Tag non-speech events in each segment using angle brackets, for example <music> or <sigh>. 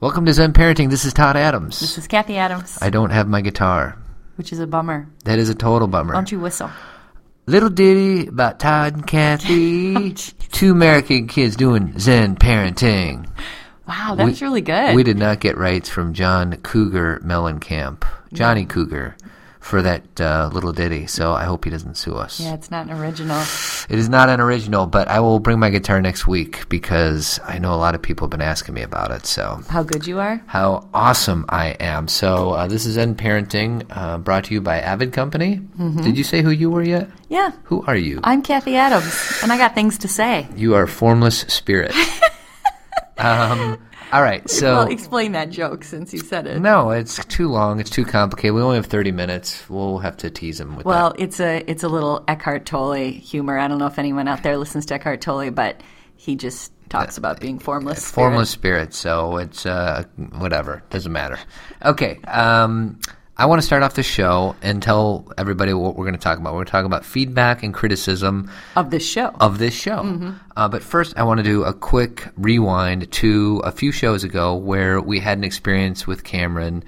Welcome to Zen Parenting. This is Todd Adams. This is Cathy Adams, I don't have my guitar. which is a bummer. That is a total bummer. Why don't you whistle? Little ditty about Todd and Cathy. <laughs> Two American kids doing Zen parenting. Wow, that was really good. We did not get rights from John Cougar Mellencamp, Johnny Cougar, for that uh, little ditty. So I hope he doesn't sue us. yeah, it's not an original. It is not an original, but I will bring my guitar next week because I know a lot of people have been asking me about it. So How good you are? how awesome I am. So uh, this is Zen Parenting, uh, brought to you by Avid Company. Did you say who you were yet? Yeah, Who are you? I'm Cathy Adams, and I got things to say. You are formless spirit. <laughs> um, all right, <laughs> so well, explain that joke since you said it. no, it's too long. It's too complicated. We only have thirty minutes. We'll have to tease him with that. Well, it's a it's a little Eckhart Tolle humor. I don't know if anyone out there listens to Eckhart Tolle, but he just talks about being formless. spirit. Formless spirit. So it's uh, whatever. Doesn't matter. Okay. Um, I want to start off the show and tell everybody what we're going to talk about. We're going to talk about feedback and criticism of this show. of this show. Uh, but first, I want to do a quick rewind to a few shows ago where we had an experience with Cameron.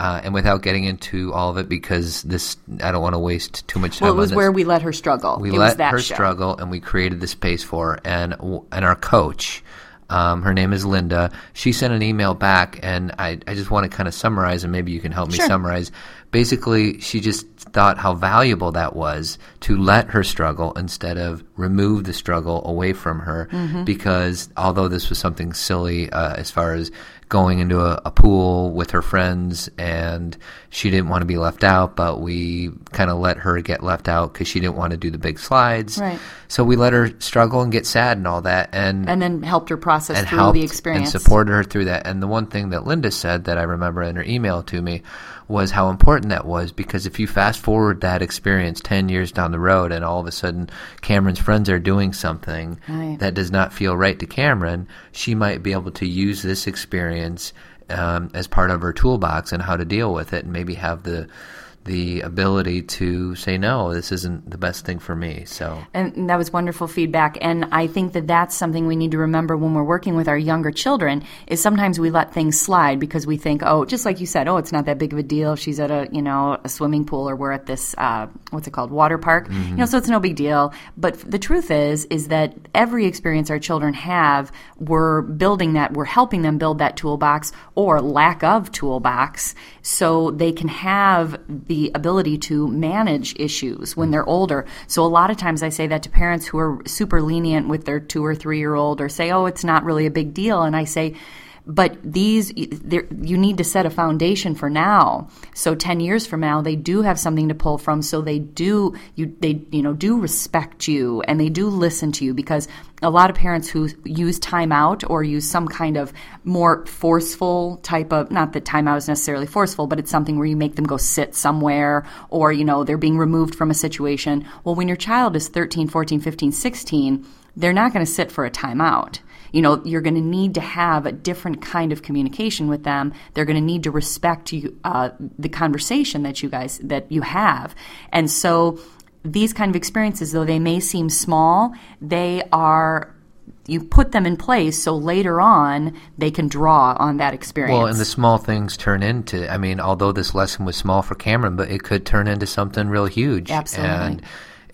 Uh, and without getting into all of it, because this, I don't want to waste too much time. well, it was where we let her struggle. we it let was that her show. struggle, and we created the space for her. And and our coach, um, her name is Linda. She sent an email back, and I, I just want to kind of summarize, and maybe you can help me Sure. summarize. Basically, she just thought how valuable that was to let her struggle instead of remove the struggle away from her. Mm-hmm. Because although this was something silly uh, as far as going into a, a pool with her friends, and she didn't want to be left out, but we kind of let her get left out because she didn't want to do the big slides. Right. So we let her struggle and get sad and all that, and and then helped her process and through the experience. and supported her through that. And the one thing that Linda said that I remember in her email to me was how important that was because if you fast forward that experience 10 years down the road and all of a sudden Cameron's friends are doing something Right. that does not feel right to Cameron, she might be able to use this experience um, as part of her toolbox and how to deal with it and maybe have the the ability to say no this isn't the best thing for me so And that was wonderful feedback. And I think that that's something we need to remember when we're working with our younger children is sometimes we let things slide because we think, oh, just like you said, oh, it's not that big of a deal. She's at a, you know, a swimming pool or we're at this, uh, what's it called? Water park. You know, so it's no big deal. But the truth is, is that every experience our children have, we're building that, we're helping them build that toolbox or lack of toolbox so they can have the ability to manage issues when they're older. So a lot of times I say that to parents who are super lenient with their two or three year old or say, oh, it's not really a big deal. And I say, but these, you need to set a foundation for now. So ten years from now, they do have something to pull from. So they do, you, they, you know, do respect you and they do listen to you because a lot of parents who use timeout or use some kind of more forceful type of, not that timeout is necessarily forceful, but it's something where you make them go sit somewhere or, you know, they're being removed from a situation. Well, when your child is 13, 14, 15, 16, they're not going to sit for a timeout you know you're going to need to have a different kind of communication with them they're going to need to respect you uh, the conversation that you guys that you have and so these kind of experiences though they may seem small they are you put them in place so later on they can draw on that experience Well, and the small things turn into. I mean, although this lesson was small for Cameron, but it could turn into something real huge. Absolutely. And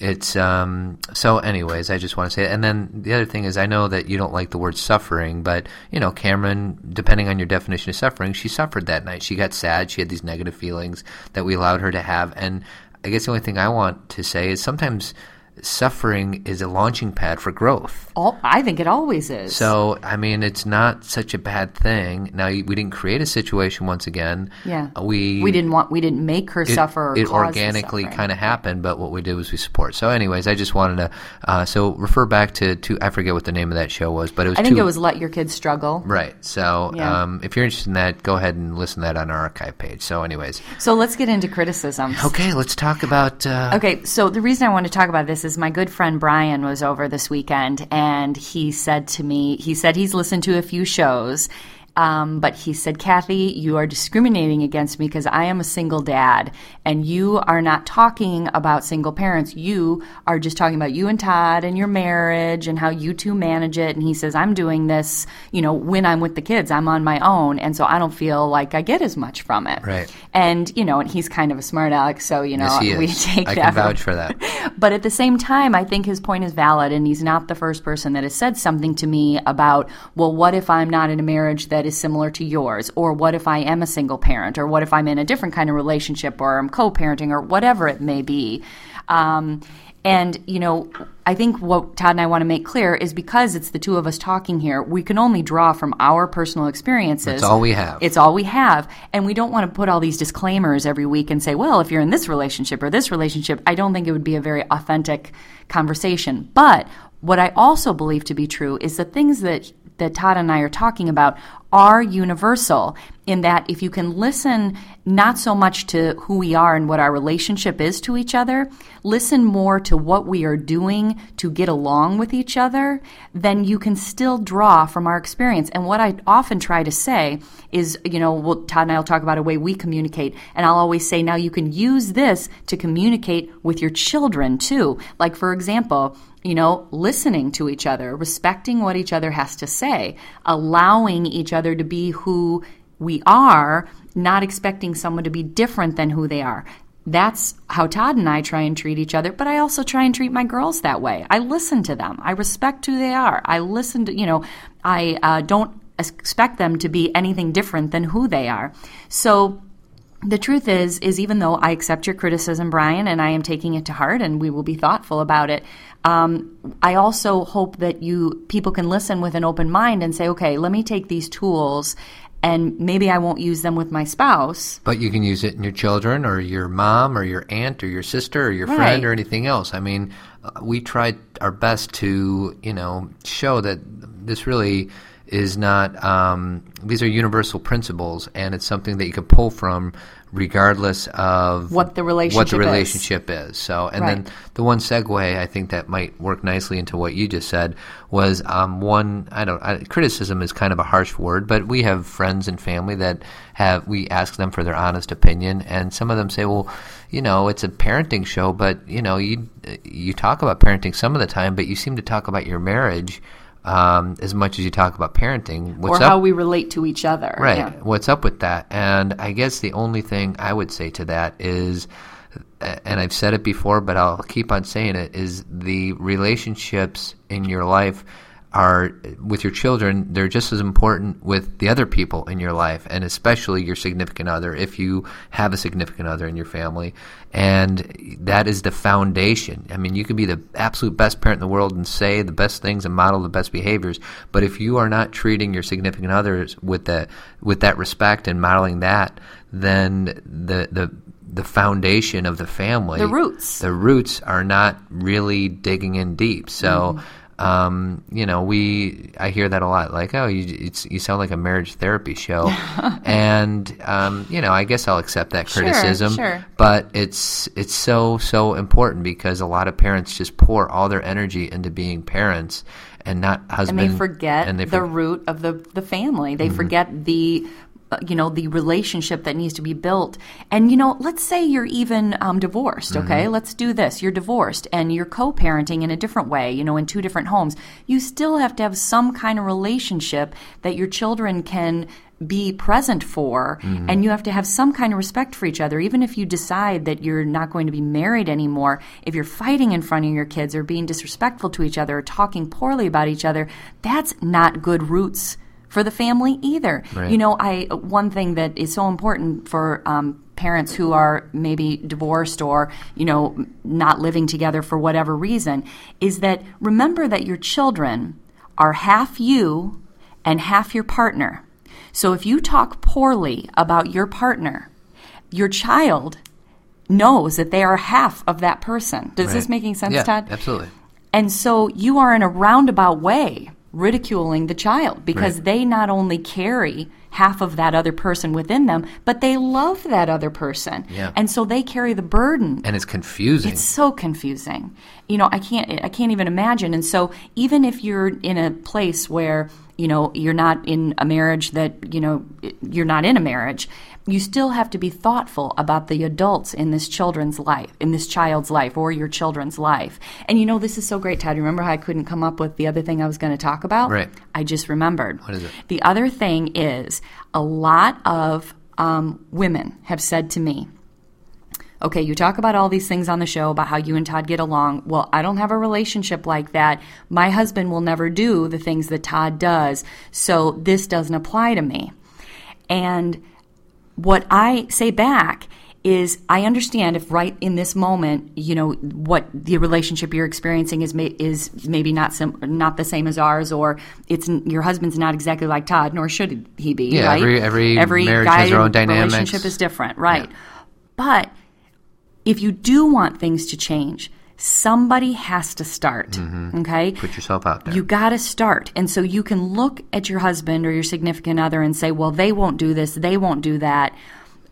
it's um. So, anyways, I just want to say. And then the other thing is, I know that you don't like the word suffering, but you know, Cameron, depending on your definition of suffering, she suffered that night. She got sad. She had these negative feelings that we allowed her to have. And I guess the only thing I want to say is sometimes suffering is a launching pad for growth. All, i think it always is So, I mean, it's not such a bad thing. Now, we didn't create a situation once again. yeah Uh, We we didn't want we didn't make her it, suffer or it organically kind of happened, but what we did was we support. So, anyways, I just wanted to uh, so refer back to to I forget what the name of that show was, but it was i think two- it was let your kids struggle right. So, Yeah. um, if you're interested in that, go ahead and listen to that on our archive page. So, anyways, so let's get into criticisms okay, let's talk about. Uh, Okay, so the reason I want to talk about this is my good friend Brian was over this weekend and he said to me, he said he's listened to a few shows Um, but he said, Cathy, you are discriminating against me because I am a single dad, and you are not talking about single parents. You are just talking about you and Todd and your marriage and how you two manage it. And he says, I'm doing this, you know, when I'm with the kids, I'm on my own, and so I don't feel like I get as much from it. Right. And you know, and he's kind of a smart aleck, so you know, Yes, we <laughs> take I that. can vouch <laughs> for that. but at the same time, I think his point is valid, and he's not the first person that has said something to me about, well, what if I'm not in a marriage that is similar to yours? Or what if I am a single parent? Or what if I'm in a different kind of relationship or I'm co parenting or whatever it may be? Um, and, you know, I think what Todd and I want to make clear is because it's the two of us talking here, we can only draw from our personal experiences. That's all we have. It's all we have. And we don't want to put all these disclaimers every week and say, well, if you're in this relationship or this relationship, I don't think it would be a very authentic conversation. But what I also believe to be true is the things that that Todd and I are talking about are universal in that if you can listen not so much to who we are and what our relationship is to each other, listen more to what we are doing to get along with each other, then you can still draw from our experience. And what I often try to say is, you know, well, Todd and I will talk about a way we communicate, and I'll always say, now you can use this to communicate with your children too. Like, for example, you know, listening to each other, respecting what each other has to say, allowing each other to be who we are, not expecting someone to be different than who they are. That's how Todd and I try and treat each other, but I also try and treat my girls that way. I listen to them. I respect who they are. I listen to, you know, I uh, don't expect them to be anything different than who they are. So, the truth is is even though i accept your criticism brian and i am taking it to heart and we will be thoughtful about it um, i also hope that you people can listen with an open mind and say okay let me take these tools and maybe i won't use them with my spouse But you can use it in your children or your mom or your aunt or your sister or your Right. friend or anything else. I mean, uh, we tried our best to, you know, show that this really is not, um, these are universal principles and it's something that you can pull from regardless of What the what relationship is. is. So, and Right. then the one segue I think that might work nicely into what you just said was um, one. I don't. I, criticism is kind of a harsh word, but we have friends and family that have. We ask them for their honest opinion, and some of them say, "Well, you know, it's a parenting show, but you know, you you talk about parenting some of the time, but you seem to talk about your marriage." Um, as much as you talk about parenting, what's or up? how we relate to each other Right. Yeah. What's up with that? And I guess the only thing I would say to that is, and I've said it before, but I'll keep on saying it, is the relationships in your life are with your children, they're just as important with the other people in your life, and especially your significant other, if you have a significant other in your family. And that is the foundation. I mean, you can be the absolute best parent in the world and say the best things and model the best behaviors, but if you are not treating your significant others with that with that respect and modeling that, then the the the foundation of the family, The roots. the roots are not really digging in deep. So, Mm-hmm. Um, you know, we I hear that a lot. Like, oh, you it's, you sound like a marriage therapy show, <laughs> and um, you know, I guess I'll accept that criticism. sure. But it's it's so so important because a lot of parents just pour all their energy into being parents and not husband. and they forget and they the root of the the family. Mm-hmm. They forget the you know the relationship that needs to be built. And you know, let's say you're even um, divorced. Okay, Mm-hmm. let's do this. You're divorced and you're co-parenting in a different way. You know, in two different homes. You still have to have some kind of relationship that your children can be present for Mm-hmm. and you have to have some kind of respect for each other even if you decide that you're not going to be married anymore if you're fighting in front of your kids or being disrespectful to each other or talking poorly about each other that's not good roots for the family either Right. you know i one thing that is so important for um, parents who are maybe divorced or you know not living together for whatever reason is that remember that your children are half you and half your partner so if you talk poorly about your partner, your child knows that they are half of that person. Does this Right. making sense, yeah, Todd? Absolutely. And so you are in a roundabout way ridiculing the child because Right. they not only carry half of that other person within them, but they love that other person. Yeah. And so they carry the burden And it's confusing. it's so confusing. You know, I can't I can't even imagine. And so even if you're in a place where you know, you're not in a marriage that, you know, you're not in a marriage, you still have to be thoughtful about the adults in this children's life, in this child's life or your children's life. And you know, this is so great, Todd. Remember how I couldn't come up with the other thing I was going to talk about? Right. I just remembered. What is it? The other thing is a lot of um, women have said to me, okay, you talk about all these things on the show about how you and Todd get along. Well, I don't have a relationship like that. My husband will never do the things that Todd does, so this doesn't apply to me. And what I say back is I understand if right in this moment, you know, what the relationship you're experiencing is may, is maybe not sim- not the same as ours, or it's your husband's not exactly like Todd, nor should he be. Yeah, right? every- every marriage guy has their own dynamics. Relationship is different, right? But if you do want things to change, somebody has to start. Okay, Put yourself out there. you got to start. And so you can look at your husband or your significant other and say, well, they won't do this, they won't do that.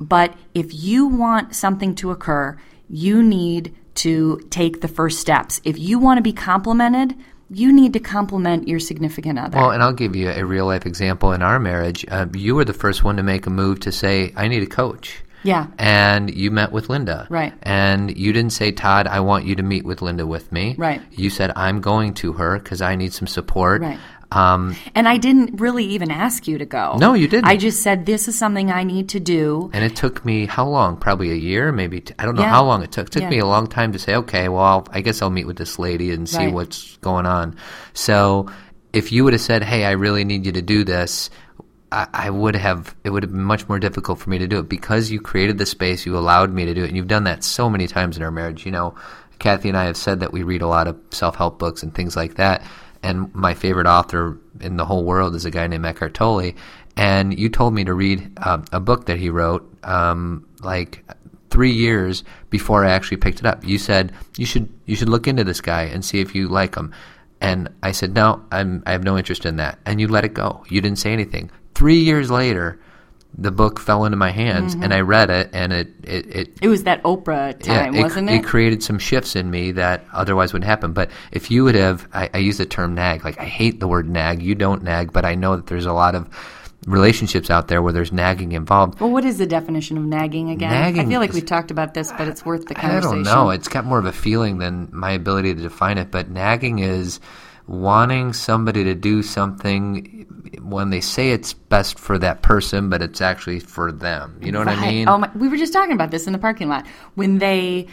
But if you want something to occur, you need to take the first steps. If you want to be complimented, you need to compliment your significant other. Well, and I'll give you a real life example in our marriage. Uh, you were the first one to make a move to say, I need a coach. Yeah. And you met with Linda. Right. And you didn't say, Todd, I want you to meet with Linda with me. Right. You said, I'm going to her because I need some support. Right. Um, And I didn't really even ask you to go. No, you didn't. I just said, this is something I need to do. and it took me how long? Probably a year, maybe. T- I don't know Yeah. how long it took. It took Yeah. me a long time to say, okay, well, I'll, I guess I'll meet with this lady and see Right. what's going on. So if you would have said, hey, I really need you to do this, I, would have, it would have been much more difficult for me to do it because you created the space, you allowed me to do it, and you've done that so many times in our marriage. You know, Cathy and I have said that we read a lot of self help books and things like that. And my favorite author in the whole world is a guy named Eckhart Tolle. And you told me to read um, a book that he wrote, um, like three years before I actually picked it up. You said you should you should look into this guy and see if you like him. And I said no, I'm I have no interest in that. And you let it go. You didn't say anything. Three years later, the book fell into my hands, and mm-hmm. I read it, and it it, it It was that Oprah time, it, wasn't it it? created some shifts in me that otherwise wouldn't happen. But if you would have, I, I use the term nag. Like I hate the word nag. You don't nag, but I know that there's a lot of relationships out there where there's nagging involved. well, what is the definition of nagging again? I feel like is- we've talked about this, but it's worth the conversation. I don't know. It's got more of a feeling than my ability to define it. But nagging is wanting somebody to do something when they say it's best for that person, but it's actually for them. You know what I mean? Oh my, we were just talking about this in the parking lot. When they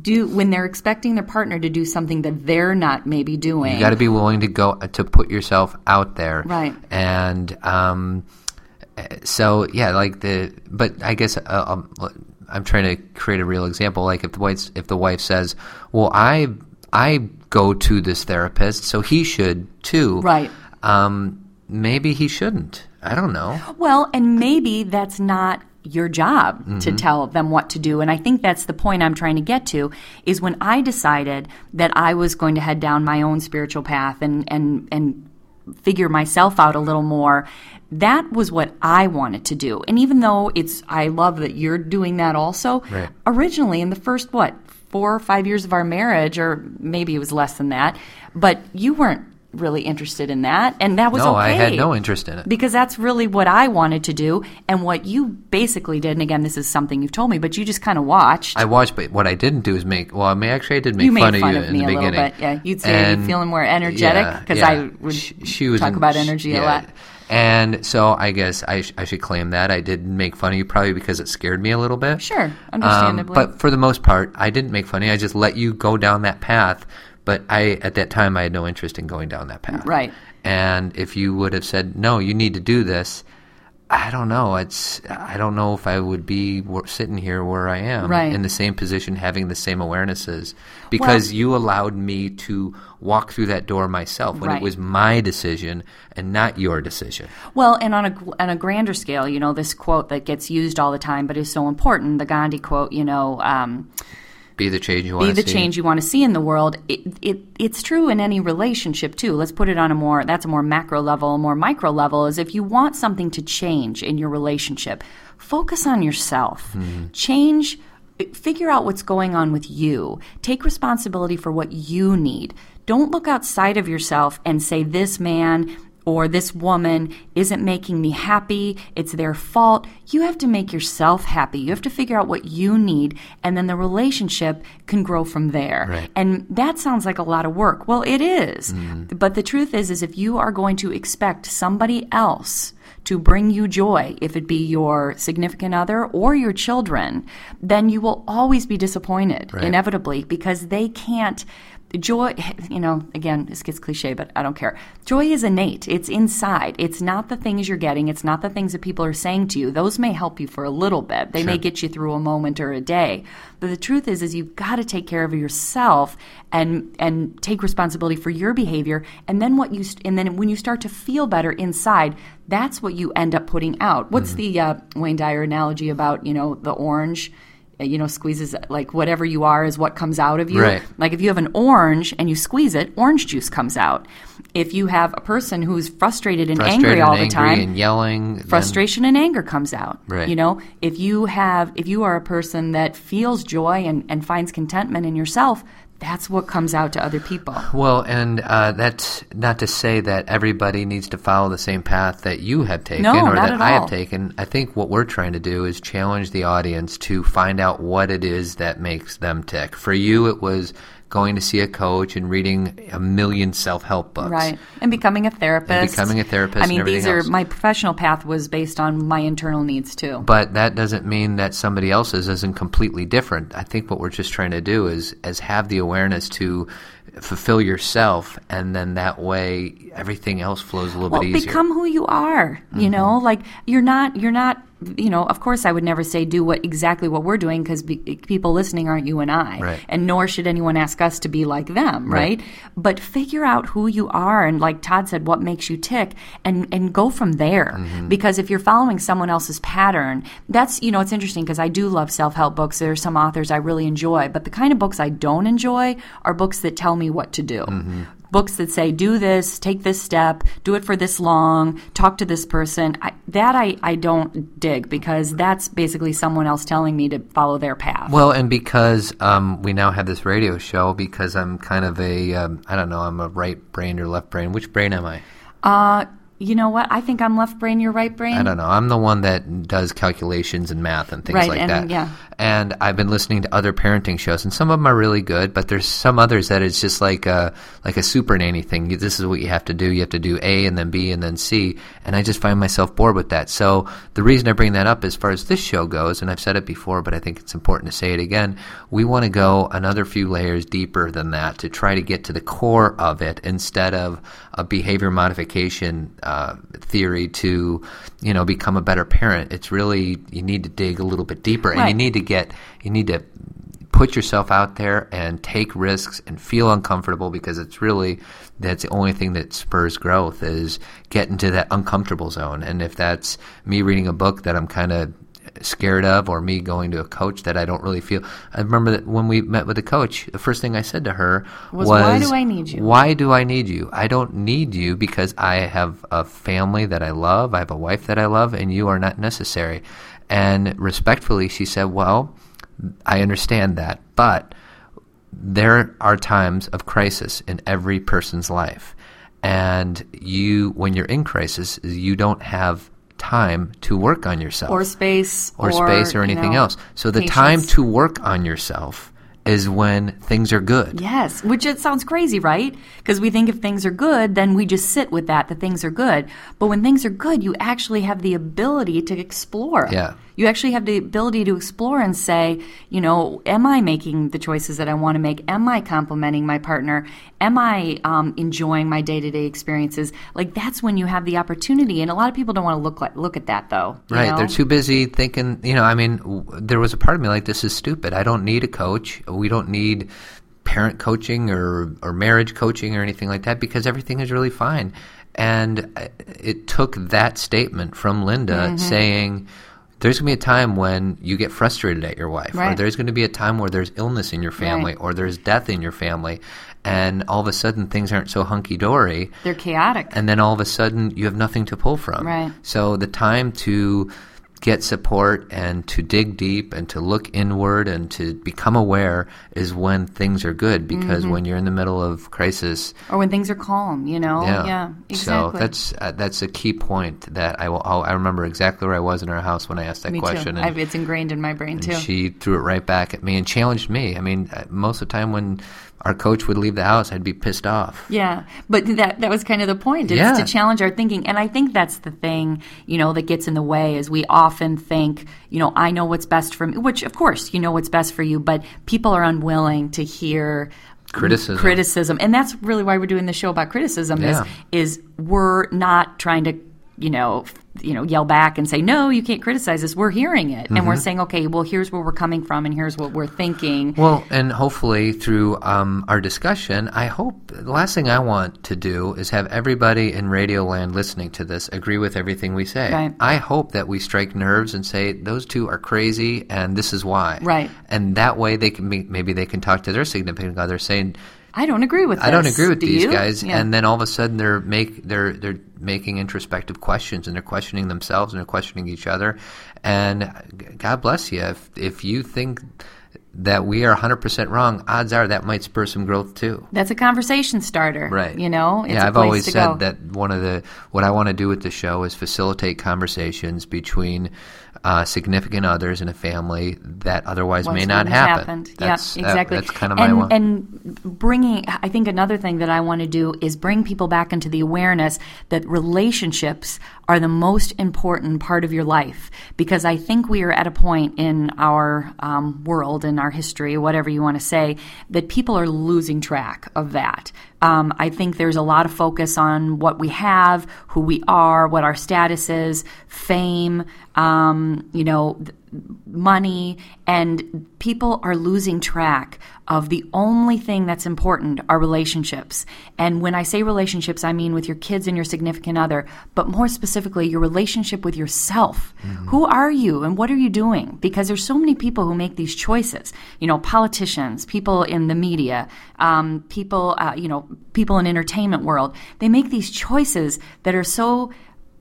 do, when they're expecting their partner to do something that they're not maybe doing. You got to be willing to go to put yourself out there, Right. And um, so yeah, like the but I guess uh, um, I'm trying to create a real example. Like if the wife if the wife says, "Well, I I go to this therapist, so he should too," Right. Um, maybe he shouldn't. I don't know. Well, and maybe that's not your job to Mm-hmm. tell them what to do. And I think that's the point I'm trying to get to is when I decided that I was going to head down my own spiritual path and and and figure myself out a little more. That was what I wanted to do. And even though it's I love that you're doing that also, Right. originally in the first what, 4 or 5 years of our marriage or maybe it was less than that, but you weren't really interested in that and that was No, okay I had no interest in it. because that's really what I wanted to do and what you basically did. And again, this is something you've told me, but you just kind of watched. I watched, but what I didn't do is make. Well, I mean, actually, I did make you made fun, fun of of you me in a the little beginning. bit. Yeah, you'd say you're feeling more energetic because yeah. I would She, she was talk in- about energy a yeah. lot. And so I guess I, sh- I should claim that I did make fun of you probably because it scared me a little bit. Sure, Um, understandably. but for the most part, I didn't make fun of you. I just let you go down that path. But I, at that time, I had no interest in going down that path. Right. And if you would have said, no, you need to do this, I don't know. It's I don't know if I would be sitting here where I am Right. in the same position, having the same awarenesses, because you allowed me to walk through that door myself when Right. it was my decision and not your decision. Well, and on a on a grander scale, you know, this quote that gets used all the time, but is so important, the Gandhi quote, you know. Um, Be the change you want to the see. change you want to see in the world. It, it it's true in any relationship too. Let's put it on a more that's a more macro level, a more micro level. Is if you want something to change in your relationship, focus on yourself. Mm-hmm. Change. Figure out what's going on with you. Take responsibility for what you need. Don't look outside of yourself and say this man or this woman isn't making me happy, it's their fault. You have to make yourself happy. You have to figure out what you need, and then the relationship can grow from there. Right. And that sounds like a lot of work. Well, it is. Mm. But the truth is is if you are going to expect somebody else to bring you joy, if it be your significant other or your children, then you will always be disappointed, Right. inevitably, because they can't. The joy, <laughs> you know, again, this gets cliche, but I don't care. Joy is innate. It's inside. It's not the things you're getting. It's not the things that people are saying to you. Those may help you for a little bit. They may get you through a moment or a day. But the truth is, is you've got to take care of yourself and and take responsibility for your behavior. And then what you st- and then when you start to feel better inside, that's what you end up putting out. What's Mm-hmm. the uh, Wayne Dyer analogy about you know the orange? You know, squeezes like whatever you are is what comes out of you. Right. Like if you have an orange and you squeeze it, orange juice comes out. If you have a person who's frustrated and Frustrated angry all and the angry time, and yelling. then- frustration and anger comes out Right. you know if you have if you are a person that feels joy and, and finds contentment in yourself that's what comes out to other people Well, and uh, that's not to say that everybody needs to follow the same path that you have taken No, or that at I have taken. I think what we're trying to do is challenge the audience to find out what it is that makes them tick. For you, it was going to see a coach and reading a million self-help books. right and becoming a therapist becoming a therapist i and mean these are else. my professional path was based on my internal needs too But that doesn't mean that somebody else's isn't completely different. I think what we're just trying to do is is have the awareness to fulfill yourself, and then that way everything else flows a little well bit easier. Mm-hmm. become who you are you know like you're not you're not you know of course i would never say do what exactly what we're doing because be, people listening aren't you and i Right. and nor should anyone ask us to be like them right? Right. but figure out who you are and like todd said what makes you tick and and go from there Mm-hmm. because if you're following someone else's pattern that's you know it's interesting because i do love self-help books there are some authors i really enjoy but the kind of books i don't enjoy are books that tell me what to do Mm-hmm. books that say do this take this step do it for this long talk to this person I, that I, I don't dig because that's basically someone else telling me to follow their path Well, and because um, we now have this radio show, because I'm kind of a, um, I don't know, I'm a right brain or left brain. Which brain am I? uh, you know what i think i'm left brain you're right brain I don't know. I'm the one that does calculations and math and things Right, like and- that. yeah. And I've been listening to other parenting shows, and some of them are really good, but there's some others that it's just like a like a super nanny thing. This is what you have to do. You have to do A and then B and then C, and I just find myself bored with that. So the reason I bring that up, as far as this show goes, and I've said it before, but I think it's important to say it again. We want to go another few layers deeper than that to try to get to the core of it instead of a behavior modification uh, theory to you know become a better parent. It's really you need to dig a little bit deeper, and you need to get you need to put yourself out there and take risks and feel uncomfortable because it's really that's the only thing that spurs growth is get into that uncomfortable zone. And if that's me reading a book that I'm kind of scared of or me going to a coach that I don't really feel I remember that when we met with the coach the first thing I said to her Was, was, "Why do I need you?" why do I need you? I don't need you because I have a family that I love I have a wife that I love and you are not necessary and respectfully she said well I understand that, but there are times of crisis in every person's life. And you, when you're in crisis, you don't have time to work on yourself or space or, space or you anything know, else. So the time to work on yourself is when things are good. Yes, which it sounds crazy, right? Because we think if things are good, then we just sit with that, that things are good. But when things are good, you actually have the ability to explore. Yeah. You actually have the ability to explore and say, you know, am I making the choices that I want to make? Am I complimenting my partner? Am I um, enjoying my day to day experiences? Like that's when you have the opportunity. And a lot of people don't want to look like look at that though. Right. know? They're too busy thinking, you know, I mean, w- there was a part of me like, this is stupid. I don't need a coach. We don't need parent coaching or, or marriage coaching or anything like that because everything is really fine. And uh, it took that statement from Linda Mm-hmm. saying, there's going to be a time when you get frustrated at your wife, or Right. there's going to be a time where there's illness in your family, Right. or there's death in your family, and all of a sudden things aren't so hunky dory They're chaotic. and then all of a sudden you have nothing to pull from. Right. So the time to get support and to dig deep and to look inward and to become aware is when things are good because Mm-hmm. when you're in the middle of crisis or when things are calm, you know. yeah, Yeah, so that's uh, that's a key point that I will I'll, I remember exactly where I was in our house when I asked that Me question and it's ingrained in my brain too. she threw it right back at me and challenged me I mean uh, most of the time when our coach would leave the house I'd be pissed off Yeah, but that that was kind of the point. It's Yeah. to challenge our thinking, and I think that's the thing, you know, that gets in the way. Is we often think, you know, I know what's best for me, which of course you know what's best for you, but people are unwilling to hear criticism criticism, and that's really why we're doing the show about criticism. Yeah. Is is we're not trying to, you know. You know, yell back and say, "No, you can't criticize us." We're hearing it, and Mm-hmm. we're saying, "Okay, well, here's where we're coming from, and here's what we're thinking." Well, and hopefully through um, our discussion, I hope the last thing I want to do is have everybody in Radio Land listening to this agree with everything we say. Right. I hope that we strike nerves and say those two are crazy and this is why. Right. And that way they can be, maybe they can talk to their significant other saying, I don't agree with. This. I don't agree with Do these you? guys, Yeah. and then all of a sudden they're make they're they're making introspective questions and they're questioning themselves and they're questioning each other, and God bless you if if you think that we are 100% wrong, odds are that might spur some growth too. That's a conversation starter. Right. You know, it's yeah, I've always said go. that one of the what I want to do with the show is facilitate conversations between uh, significant others in a family that otherwise may not happen. happened. That's, yeah, exactly. that's kind of my and, one. And bringing, I think another thing that I want to do is bring people back into the awareness that relationships are the most important part of your life. Because I think we are at a point in our um, world, in our history, whatever you want to say, that people are losing track of that. Um, I think there's a lot of focus on what we have, who we are, what our status is, fame, um, you know, th- money, and people are losing track of the only thing that's important are relationships. And when I say relationships, I mean with your kids and your significant other, but more specifically, your relationship with yourself. Who are you and what are you doing? Because there's so many people who make these choices. You know, politicians, people in the media, um, people, uh, you know, people in entertainment world. They make these choices that are so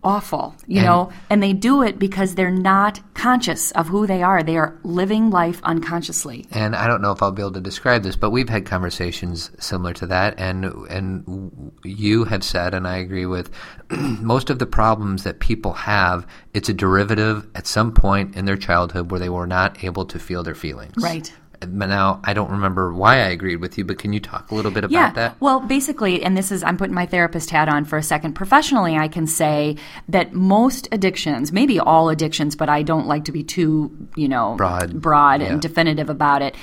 awful, you And- know, and they do it because they're not conscious of who they are. They are living life unconsciously. and I don't know if I'll be able to describe this, but we've had conversations similar to that, and and you have said, and I agree with, <clears throat> most of the problems that people have, it's a derivative at some point in their childhood where they were not able to feel their feelings. Right. Now I don't remember why I agreed with you, but can you talk a little bit about yeah. that? Well, basically, and this is, I'm putting my therapist hat on for a second. Professionally, I can say that most addictions, maybe all addictions, but I don't like to be too, you know, Broad. broad Yeah. and definitive about it.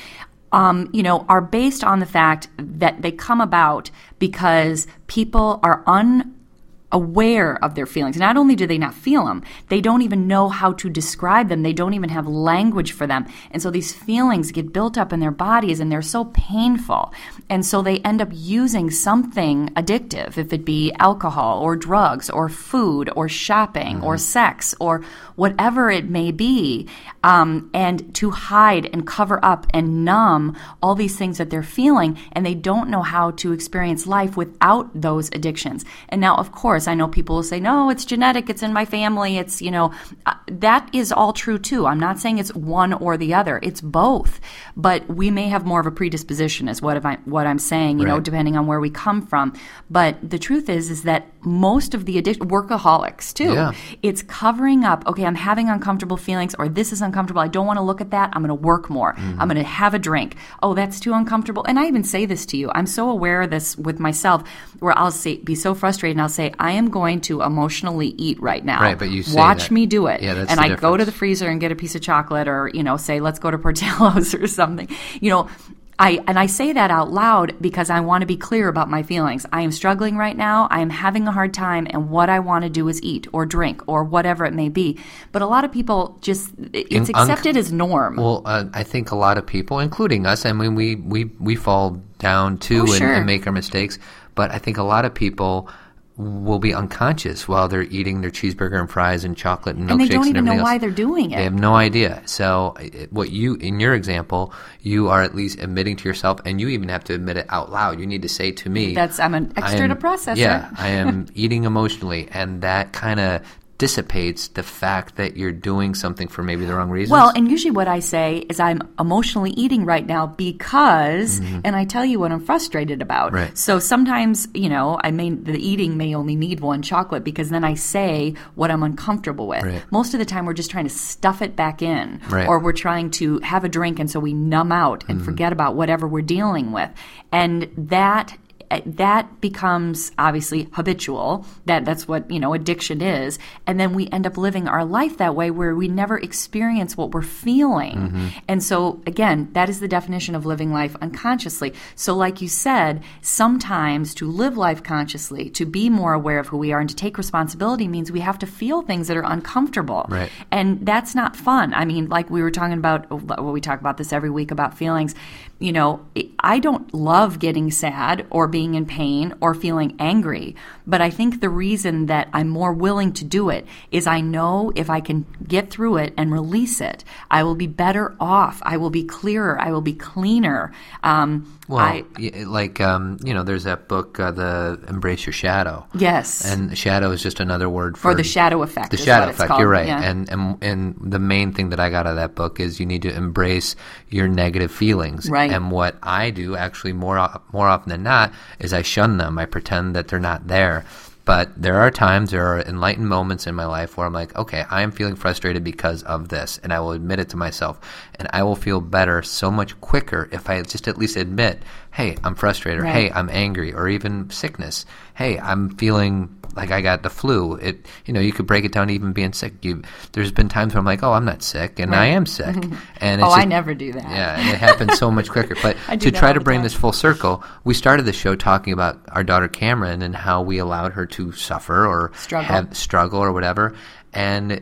Um, you know, are based on the fact that they come about because people are un aware of their feelings. Not only do they not feel them, they don't even know how to describe them. They don't even have language for them. And so these feelings get built up in their bodies and they're so painful. And so they end up using something addictive, if it be alcohol or drugs or food or shopping or mm-hmm. sex or whatever it may be, um, and to hide and cover up and numb all these things that they're feeling. And they don't know how to experience life without those addictions. And now, of course, I know people will say, no, it's genetic, it's in my family, it's, you know, uh, that is all true too. I'm not saying it's one or the other, it's both. But we may have more of a predisposition, is what, I, what I'm saying, you know, depending on where we come from. But the truth is, is that most of the addiction, workaholics too, Yeah. it's covering up, okay, I'm having uncomfortable feelings, or this is uncomfortable, I don't want to look at that, I'm going to work more, mm-hmm. I'm going to have a drink. Oh, that's too uncomfortable. And I even say this to you, I'm so aware of this with myself, where I'll say, be so frustrated, and I'll say, I am going to emotionally eat right now. Right, but you Watch that. me do it. Yeah, that's and I go to the freezer and get a piece of chocolate, or, you know, say, let's go to Portillo's <laughs> or something. You know, I, and I say that out loud because I want to be clear about my feelings. I am struggling right now. I am having a hard time, and what I want to do is eat or drink or whatever it may be. But a lot of people just, it's In- accepted as norm. Well, uh, I think a lot of people, including us, I mean, we we, we fall down too Oh, and, sure. and make our mistakes. But I think a lot of people will be unconscious while they're eating their cheeseburger and fries and chocolate and milkshakes and they don't even know everything why they're doing it. They have no idea. So, what you, in your example, you are at least admitting to yourself, and you even have to admit it out loud. You need to say to me, That's I'm an extra am- to process Yeah. I am eating emotionally, and that kind of dissipates the fact that you're doing something for maybe the wrong reason. Well, and usually what I say is I'm emotionally eating right now because, and I tell you what I'm frustrated about. Mm-hmm. Right. So sometimes, you know, I may the eating may only need one chocolate because then I say what I'm uncomfortable with. Right. Most of the time, we're just trying to stuff it back in, Right. or we're trying to have a drink, and so we numb out and forget about whatever we're dealing with, and that Eh, that becomes obviously habitual that that's what you know addiction is and then we end up living our life that way where we never experience what we're feeling mm-hmm. and so again that is the definition of living life unconsciously so like you said sometimes to live life consciously to be more aware of who we are and to take responsibility means we have to feel things that are uncomfortable Right. and that's not fun. I mean, like we were talking about, well, we talk about this every week about feelings. You know, I don't love getting sad or being in pain or feeling angry, but I think the reason that I'm more willing to do it is I know if I can get through it and release it, I will be better off. I will be clearer. I will be cleaner. Um, well, I, like um, you know, there's that book, uh, the Embrace Your Shadow. yes. And shadow is just another word for or the shadow effect. the shadow effect. You're right, Yeah. and and and the main thing that I got out of that book is you need to embrace your negative feelings. Right. And what I do actually more more often than not is I shun them. I pretend that they're not there. But there are times, there are enlightened moments in my life where I'm like, okay, I am feeling frustrated because of this, and I will admit it to myself, and I will feel better so much quicker if I just at least admit, hey, I'm frustrated, or Right. hey, I'm angry, or even sickness. Hey, I'm feeling like I got the flu. It, you know, you could break it down to even being sick. You, there's been times where I'm like, oh, I'm not sick, and I am sick, <laughs> and oh, it's oh, I never do that. yeah, and it happens so much quicker. But <laughs> to try to bring time. this full circle, we started the show talking about our daughter Cameron and how we allowed her to suffer or Struggle. have struggle or whatever, and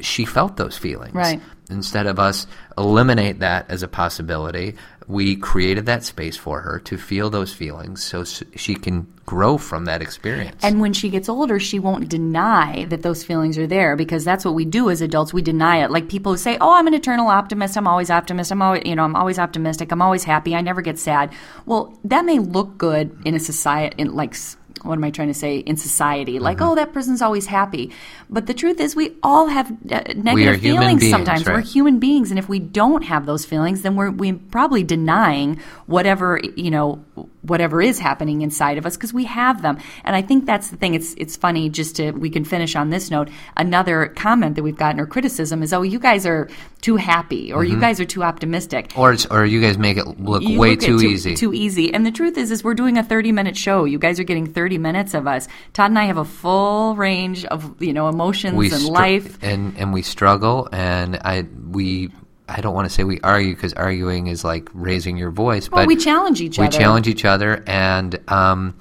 she felt those feelings. Right. Instead of us eliminate that as a possibility, we created that space for her to feel those feelings so she can grow from that experience. And when she gets older, she won't deny that those feelings are there because that's what we do as adults. We deny it. Like people who say, "Oh, I'm an eternal optimist. I'm always optimist. I'm always, you know, I'm always optimistic. I'm always happy. I never get sad." Well, that may look good in a society, in like. What am I trying to say? In society, like, Mm-hmm. oh, that person's always happy. But the truth is, we all have uh, negative We are human feelings beings, sometimes. We're human beings, and if we don't have those feelings, then we're we probably denying whatever you know whatever is happening inside of us because we have them. And I think that's the thing. It's it's funny just to we can finish on this note. Another comment that we've gotten or criticism is, oh, you guys are too happy or you mm-hmm. guys are too optimistic. or, it's, or you guys make it look You way look at too easy. Too easy. And the truth is, is we're doing a 30 minute show. You guys are getting 30 minutes of us. Todd and I have a full range of, you know, emotions and str- life. and and we struggle and i we i don't want to say we argue because arguing is like raising your voice Well, but we challenge each we other. We challenge each other and um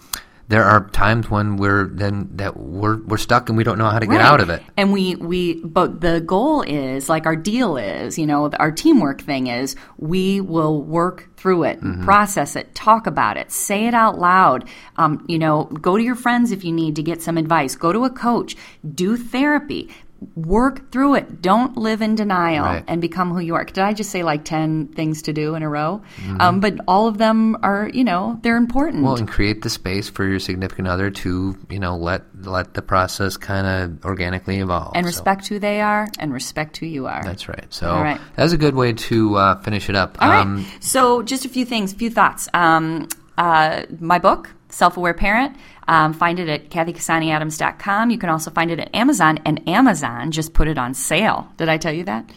there are times when we're then that we're we're stuck and we don't know how to get Right. out of it And we we but the goal is like our deal is, you know, our teamwork thing is we will work through it, Mm-hmm. process it, talk about it, say it out loud. Um, you know, go to your friends if you need to get some advice. Go to a coach. Do therapy. Work through it. Don't live in denial Right. and become who you are. Did I just say like ten things to do in a row? Um, but all of them are, you know, they're important. Mm-hmm. well and create the space for your significant other to you know let let the process kind of organically evolve and So respect who they are and respect who you are. that's right so All right. that's a good way to uh, finish it up All right. um so, just a few things, a few thoughts. Um, uh, my book, Self Aware Parent, um, find it at cathycassaniadams.com. You can also find it at Amazon, and Amazon just put it on sale. Did I tell you that?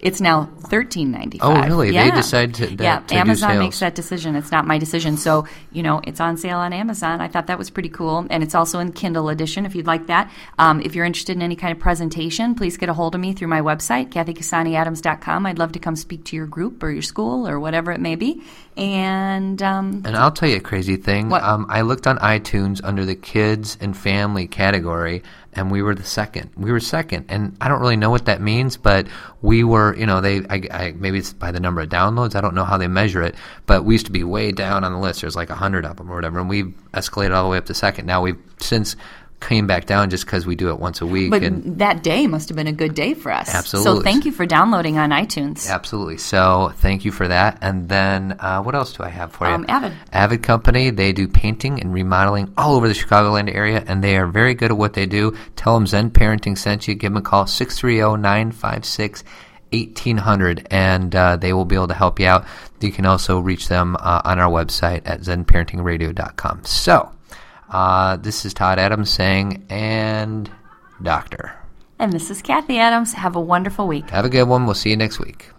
It's now thirteen ninety five. Oh, really? They decide to- that- yeah. to Amazon makes that decision. It's not my decision. So you know, it's on sale on Amazon. I thought that was pretty cool, and it's also in Kindle edition if you'd like that. Um, if you're interested in any kind of presentation, please get a hold of me through my website, cathycassaniadams.com. I'd love to come speak to your group or your school or whatever it may be. And um, And I'll tell you a crazy thing. What? Um, I looked on iTunes under the kids and family category, and we were the second. We were second, and I don't really know what that means, but we were. You know, they. I, I, maybe it's by the number of downloads. I don't know how they measure it, but we used to be way down on the list. There's like hundred of them or whatever, and we've escalated all the way up to second. Now we've since came back down just because we do it once a week. But and that day must have been a good day for us. Absolutely. So thank you for downloading on iTunes. Absolutely. So thank you for that. And then uh, what else do I have for you? Um, Avid. Avid Company. They do painting and remodeling all over the Chicagoland area, and they are very good at what they do. Tell them Zen Parenting sent you. Give them a call 630 956 1800 and uh, they will be able to help you out. You can also reach them uh, on our website at zenparentingradio.com. So, uh, this is Todd Adams saying, and doctor. And this is Cathy Adams. Have a wonderful week. Have a good one. We'll see you next week.